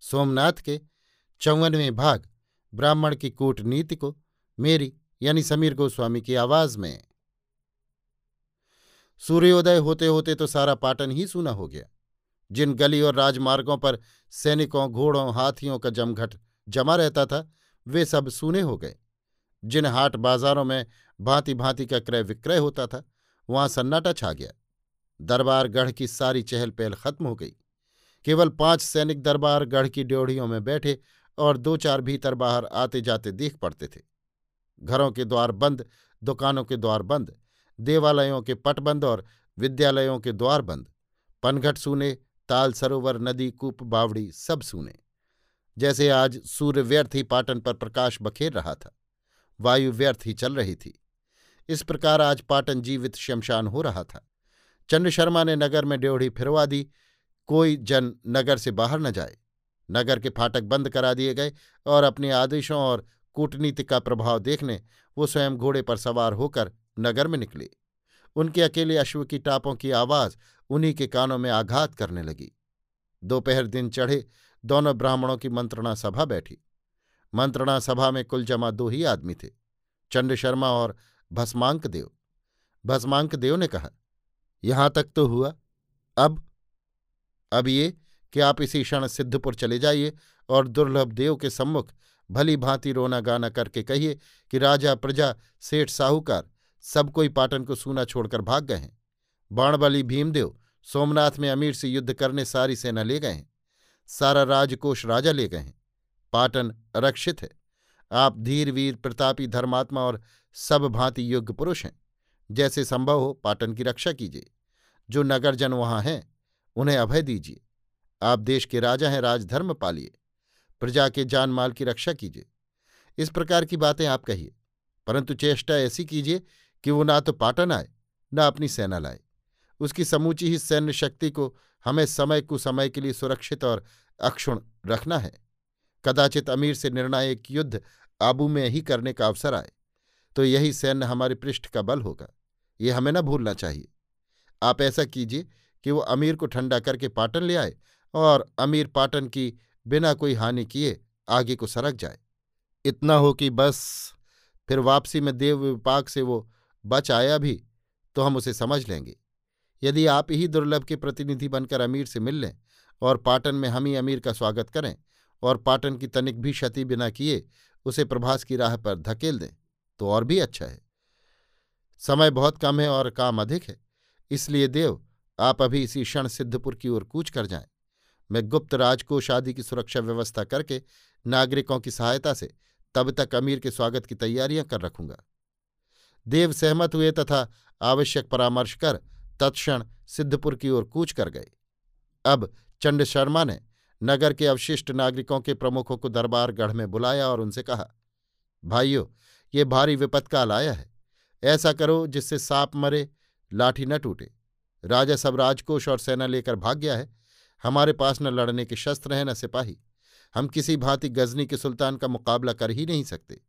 सोमनाथ के चौवनवें भाग, ब्राह्मण की कूटनीति को, मेरी यानी समीर गोस्वामी की आवाज़ में। सूर्योदय होते होते तो सारा पाटन ही सूना हो गया। जिन गली और राजमार्गों पर सैनिकों, घोड़ों, हाथियों का जमघट जमा रहता था, वे सब सूने हो गए। जिन हाट बाजारों में भांति भांति का क्रय विक्रय होता था, वहाँ सन्नाटा छा गया। दरबार गढ़ की सारी चहल पहल खत्म हो गई। केवल पाँच सैनिक दरबार गढ़ की ड्योढ़ियों में बैठे और दो चार भीतर बाहर आते जाते देख पड़ते थे। घरों के द्वार बंद, दुकानों के द्वार बंद, देवालयों के पट बंद और विद्यालयों के द्वार बंद। पनघट सूने, ताल सरोवर, नदी, कूप, बावड़ी सब सूने। जैसे आज सूर्य व्यर्थ ही पाटन पर प्रकाश बखेर रहा था। वायु व्यर्थ ही चल रही थी। इस प्रकार आज पाटन जीवित शमशान हो रहा था। चंद्र शर्मा ने नगर में ड्योढ़ी फिरवा दी कोई जन नगर से बाहर न जाए। नगर के फाटक बंद करा दिए गए और अपने आदेशों और कूटनीति का प्रभाव देखने वो स्वयं घोड़े पर सवार होकर नगर में निकले। उनके अकेले अश्व की टापों की आवाज़ उन्हीं के कानों में आघात करने लगी। दोपहर दिन चढ़े, दोनों ब्राह्मणों की मंत्रणा सभा बैठी। मंत्रणा सभा में कुल जमा दो ही आदमी थे चंड शर्मा और भस्मांक देव भस्मांक देव ने कहा, यहाँ तक तो हुआ। अब अब ये कि आप इसी क्षण सिद्धपुर चले जाइए और दुर्लभ देव के सम्मुख भली भांति रोना गाना करके कहिए कि राजा, प्रजा, सेठ, साहूकार सब कोई पाटन को सूना छोड़कर भाग गए हैं। बाणबली भीमदेव सोमनाथ में अमीर से युद्ध करने सारी सेना ले गए हैं। सारा राजकोष राजा ले गए हैं। पाटन अरक्षित है। आप धीर, वीर, प्रतापी, धर्मात्मा और सब भांति योग्य पुरुष हैं। जैसे संभव हो पाटन की रक्षा कीजिए। जो नगरजन वहाँ हैं उन्हें अभय दीजिए। आप देश के राजा हैं, राजधर्म पालिए। प्रजा के जान माल की रक्षा कीजिए। इस प्रकार की बातें आप कहिए, परंतु चेष्टा ऐसी कीजिए कि वो ना तो पाटन आए, ना अपनी सेना लाए। उसकी समूची ही सैन्य शक्ति को हमें समय कुसमय के लिए सुरक्षित और अक्षुण रखना है। कदाचित अमीर से निर्णायक युद्ध आबू में ही करने का अवसर आए तो यही सैन्य हमारे पृष्ठ का बल होगा। ये हमें न भूलना चाहिए। आप ऐसा कीजिए कि वो अमीर को ठंडा करके पाटन ले आए और अमीर पाटन की बिना कोई हानि किए आगे को सरक जाए। इतना हो कि बस, फिर वापसी में देव विपाक से वो, बच आया भी तो हम उसे समझ लेंगे। यदि आप ही दुर्लभ के प्रतिनिधि बनकर अमीर से मिल लें और पाटन में हम ही अमीर का स्वागत करें और पाटन की तनिक भी क्षति बिना किए उसे प्रभास की राह पर धकेल दें तो और भी अच्छा है। समय बहुत कम है और काम अधिक है, इसलिए देव आप अभी इसी क्षण सिद्धपुर की ओर कूच कर जाएँ। मैं गुप्त राजकोष आदि की सुरक्षा व्यवस्था करके नागरिकों की सहायता से तब तक अमीर के स्वागत की तैयारियाँ कर रखूँगा। देव सहमत हुए तथा आवश्यक परामर्श कर तत्क्षण सिद्धपुर की ओर कूच कर गए। अब चंड शर्मा ने नगर के अवशिष्ट नागरिकों के प्रमुखों को दरबार गढ़ में बुलाया और उनसे कहा, भाइयों, ये भारी विपत्काल आया है। ऐसा करो जिससे सांप मरे, लाठी न टूटे। राजा सब राजकोष और सेना लेकर भाग गया है। हमारे पास न लड़ने के शस्त्र हैं, न सिपाही। हम किसी भांति गजनी के सुल्तान का मुकाबला कर ही नहीं सकते।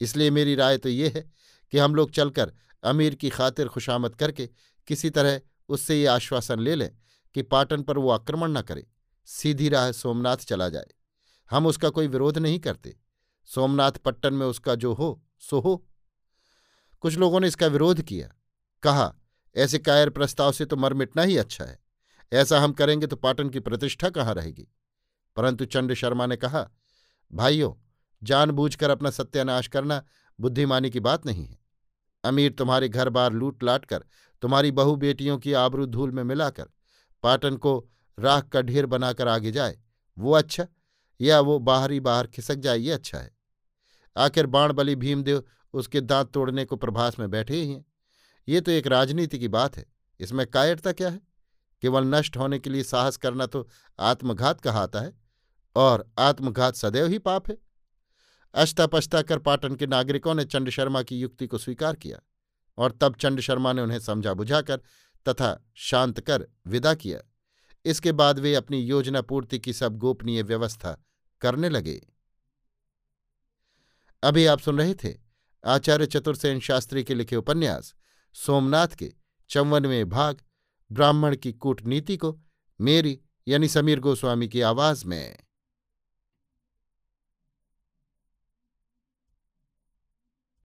इसलिए मेरी राय तो ये है कि हम लोग चलकर अमीर की खातिर खुशामद करके किसी तरह उससे ये आश्वासन ले लें कि पाटन पर वो आक्रमण न करे। सीधी राह सोमनाथ चला जाए। हम उसका कोई विरोध नहीं करते। सोमनाथ पट्टन में उसका जो हो, सो हो। कुछ लोगों ने इसका विरोध किया। कहा ऐसे कायर प्रस्ताव से तो मर मिटना ही अच्छा है। ऐसा हम करेंगे तो पाटन की प्रतिष्ठा कहाँ रहेगी? परंतु चंड शर्मा ने कहा, भाइयों, जानबूझकर अपना सत्यानाश करना बुद्धिमानी की बात नहीं है। अमीर तुम्हारे घर बार लूट लाट कर तुम्हारी बहु बेटियों की आबरू धूल में मिलाकर, पाटन को राख का ढेर बनाकर आगे जाए। वो अच्छा या वो बाहरी बाहर खिसक जाए, ये अच्छा है। आखिर बाणबली भीमदेव उसके दांत तोड़ने को प्रभास में बैठे ही हैं। ये तो एक राजनीति की बात है। इसमें कायरता क्या है? केवल नष्ट होने के लिए साहस करना तो आत्मघात कहाता है, और आत्मघात सदैव ही पाप है। अष्टापष्टा कर पाटन के नागरिकों ने चंड शर्मा की युक्ति को स्वीकार किया, और तब चंड शर्मा ने उन्हें समझा बुझाकर तथा शांत कर विदा किया। इसके बाद वे अपनी योजना पूर्ति की सब गोपनीय व्यवस्था करने लगे। अभी आप सुन रहे थे आचार्य चतुर्सेन शास्त्री के लिखे उपन्यास सोमनाथ के चौवनवें भाग, ब्राह्मण की कूटनीति को मेरी यानी समीर गोस्वामी की आवाज़ में।